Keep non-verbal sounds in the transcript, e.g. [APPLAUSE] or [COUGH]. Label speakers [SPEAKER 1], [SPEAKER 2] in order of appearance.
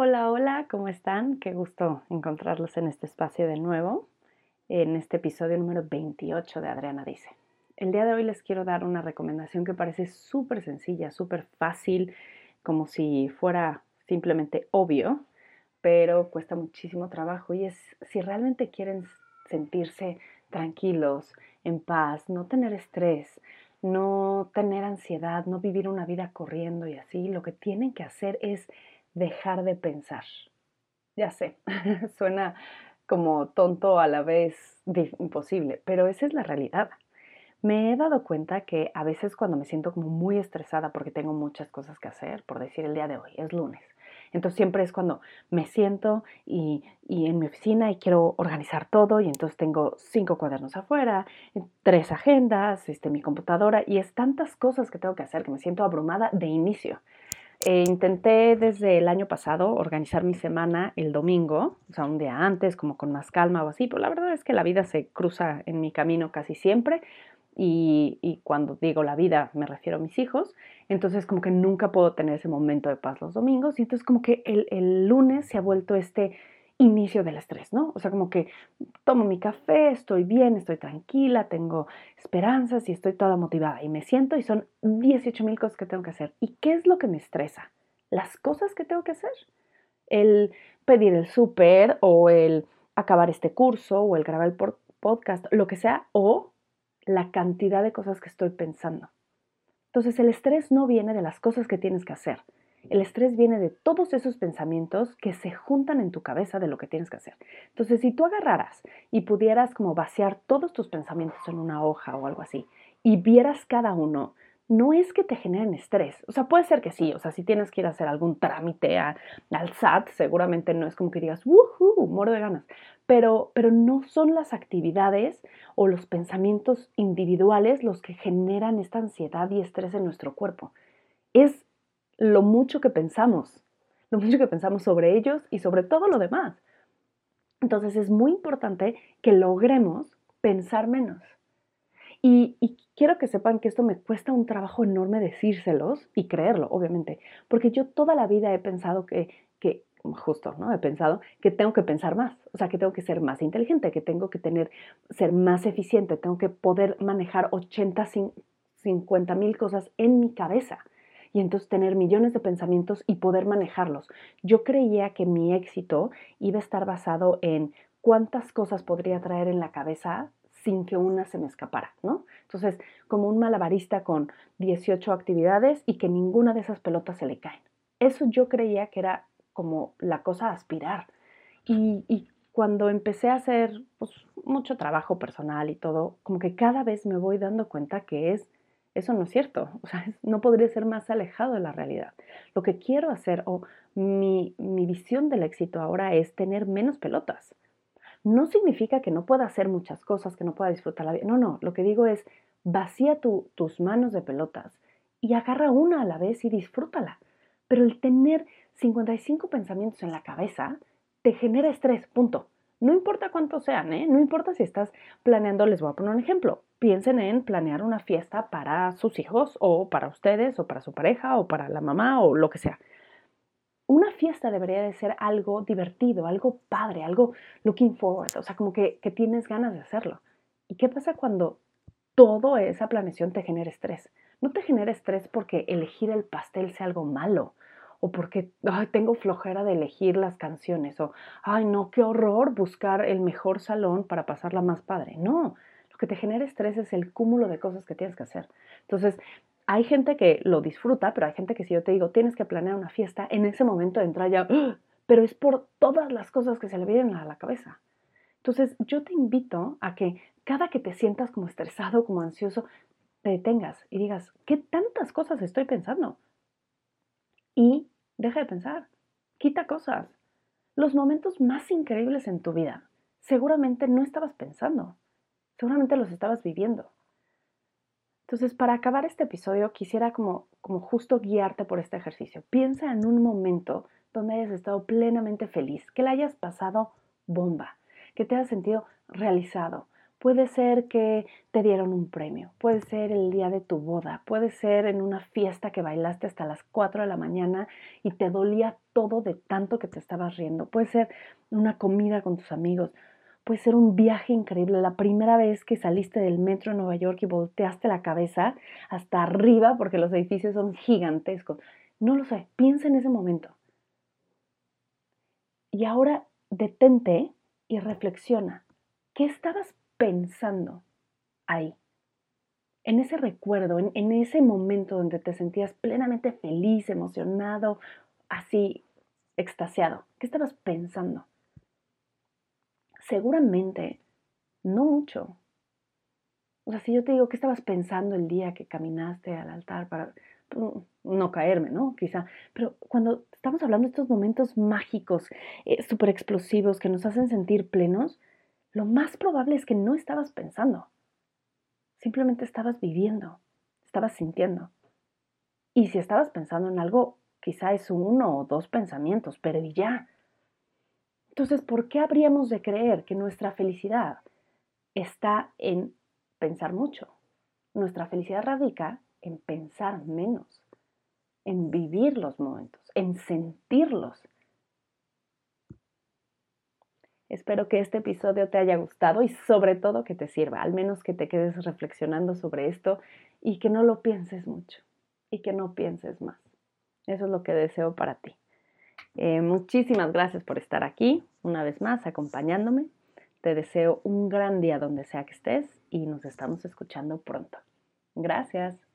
[SPEAKER 1] Hola, hola, ¿cómo están? Qué gusto encontrarlos en este espacio de nuevo, en este episodio número 28 de Adriana Dice. El día de hoy les quiero dar una recomendación que parece súper sencilla, súper fácil, como si fuera simplemente obvio, pero cuesta muchísimo trabajo y es si realmente quieren sentirse tranquilos, en paz, no tener estrés, no tener ansiedad, no vivir una vida corriendo y así, lo que tienen que hacer es dejar de pensar. Ya sé, [LAUGHS] suena como tonto a la vez imposible, pero esa es la realidad. Me he dado cuenta que a veces cuando me siento como muy estresada porque tengo muchas cosas que hacer, por decir el día de hoy, es lunes. Entonces siempre es cuando me siento y, y, en mi oficina y quiero organizar todo y entonces tengo cinco cuadernos afuera, tres agendas, este, mi computadora y es tantas cosas que tengo que hacer que me siento abrumada de inicio. Eh, intenté desde el año pasado organizar mi semana el domingo, o sea, un día antes, como con más calma o así, pero la verdad es que la vida se cruza en mi camino casi siempre y, y, cuando digo la vida me refiero a mis hijos, entonces como que nunca puedo tener ese momento de paz los domingos y entonces como que el, el lunes se ha vuelto este inicio del estrés, ¿no? O sea, como que tomo mi café, estoy bien, estoy tranquila, tengo esperanzas y estoy toda motivada y me siento y son 18 mil cosas que tengo que hacer. ¿Y qué es lo que me estresa? Las cosas que tengo que hacer. El pedir el súper o el acabar este curso o el grabar el podcast, lo que sea, o la cantidad de cosas que estoy pensando. Entonces el estrés no viene de las cosas que tienes que hacer, el estrés viene de todos esos pensamientos que se juntan en tu cabeza de lo que tienes que hacer. Entonces, si tú agarraras y pudieras como vaciar todos tus pensamientos en una hoja o algo así y vieras cada uno, no es que te generen estrés. O sea, puede ser que sí. O sea, si tienes que ir a hacer algún trámite al SAT, seguramente no es como que digas, ¡wuhu! Muero de ganas. Pero, pero no son las actividades o los pensamientos individuales los que generan esta ansiedad y estrés en nuestro cuerpo. Es lo mucho que pensamos, lo mucho que pensamos sobre ellos y sobre todo lo demás. Entonces es muy importante que logremos pensar menos. Y, quiero que sepan que esto me cuesta un trabajo enorme decírselos y creerlo, obviamente, porque yo toda la vida he pensado que, que justo, ¿no? He pensado que tengo que pensar más, o sea, que tengo que ser más inteligente, que tengo que tener, ser más eficiente, tengo que poder manejar 80, 50 mil cosas en mi cabeza y entonces tener millones de pensamientos y poder manejarlos. Yo creía que mi éxito iba a estar basado en cuántas cosas podría traer en la cabeza sin que una se me escapara, ¿no? Entonces, como un malabarista con 18 actividades y que ninguna de esas pelotas se le caen. Eso yo creía que era como la cosa a aspirar. Y, cuando empecé a hacer pues, mucho trabajo personal y todo, como que cada vez me voy dando cuenta que es eso no es cierto, o sea, no podría ser más alejado de la realidad. Lo que quiero hacer o mi, mi visión del éxito ahora es tener menos pelotas. No significa que no pueda hacer muchas cosas, que no pueda disfrutar la vida. No, no, lo que digo es vacía tus manos de pelotas y agarra una a la vez y disfrútala. Pero el tener 55 pensamientos en la cabeza te genera estrés, punto. No importa cuántos sean, ¿eh? No importa si estás planeando, les voy a poner un ejemplo. Piensen en planear una fiesta para sus hijos o para ustedes o para su pareja o para la mamá o lo que sea. Una fiesta debería de ser algo divertido, algo padre, algo looking forward, o sea, como que, que tienes ganas de hacerlo. ¿Y qué pasa cuando toda esa planeación te genera estrés? No te genera estrés porque elegir el pastel sea algo malo o porque tengo flojera de elegir las canciones, o ay no, qué horror buscar el mejor salón para pasarla más padre. No, lo que te genera estrés es el cúmulo de cosas que tienes que hacer. Entonces, hay gente que lo disfruta, pero hay gente que si yo te digo, tienes que planear una fiesta, en ese momento entra ya, ¡ah! pero es por todas las cosas que se le vienen a la cabeza. Entonces, yo te invito a que cada que te sientas como estresado, como ansioso, te detengas y digas, ¿qué tantas cosas estoy pensando? Y deja de pensar, quita cosas. Los momentos más increíbles en tu vida seguramente no estabas pensando, seguramente los estabas viviendo. Entonces, para acabar este episodio, quisiera como, como justo guiarte por este ejercicio. Piensa en un momento donde hayas estado plenamente feliz, que la hayas pasado bomba, que te hayas sentido realizado, Puede ser que te dieron un premio, puede ser el día de tu boda, puede ser en una fiesta que bailaste hasta las 4 de la mañana y te dolía todo de tanto que te estabas riendo, puede ser una comida con tus amigos, puede ser un viaje increíble, la primera vez que saliste del metro de Nueva York y volteaste la cabeza hasta arriba porque los edificios son gigantescos. No lo sé, piensa en ese momento. Y ahora detente y reflexiona. ¿Qué estabas pensando ahí? En ese recuerdo, en, ese momento donde te sentías plenamente feliz, emocionado, así, extasiado. ¿Qué estabas pensando? Seguramente, no mucho. O sea, si yo te digo, ¿qué estabas pensando el día que caminaste al altar para pues, no caerme, ¿no? Quizá. Pero cuando estamos hablando de estos momentos mágicos, eh, súper explosivos, que nos hacen sentir plenos, lo más probable es que no estabas pensando. Simplemente estabas viviendo, estabas sintiendo. Y si estabas pensando en algo, quizá es uno o dos pensamientos, pero ya. Entonces, ¿por qué habríamos de creer que nuestra felicidad está en pensar mucho? Nuestra felicidad radica en pensar menos, en vivir los momentos, en sentirlos. Espero que este episodio te haya gustado y sobre todo que te sirva, al menos que te quedes reflexionando sobre esto y que no lo pienses mucho y que no pienses más. Eso es lo que deseo para ti. Eh, muchísimas gracias por estar aquí, una vez más, acompañándome. Te deseo un gran día donde sea que estés y nos estamos escuchando pronto. Gracias.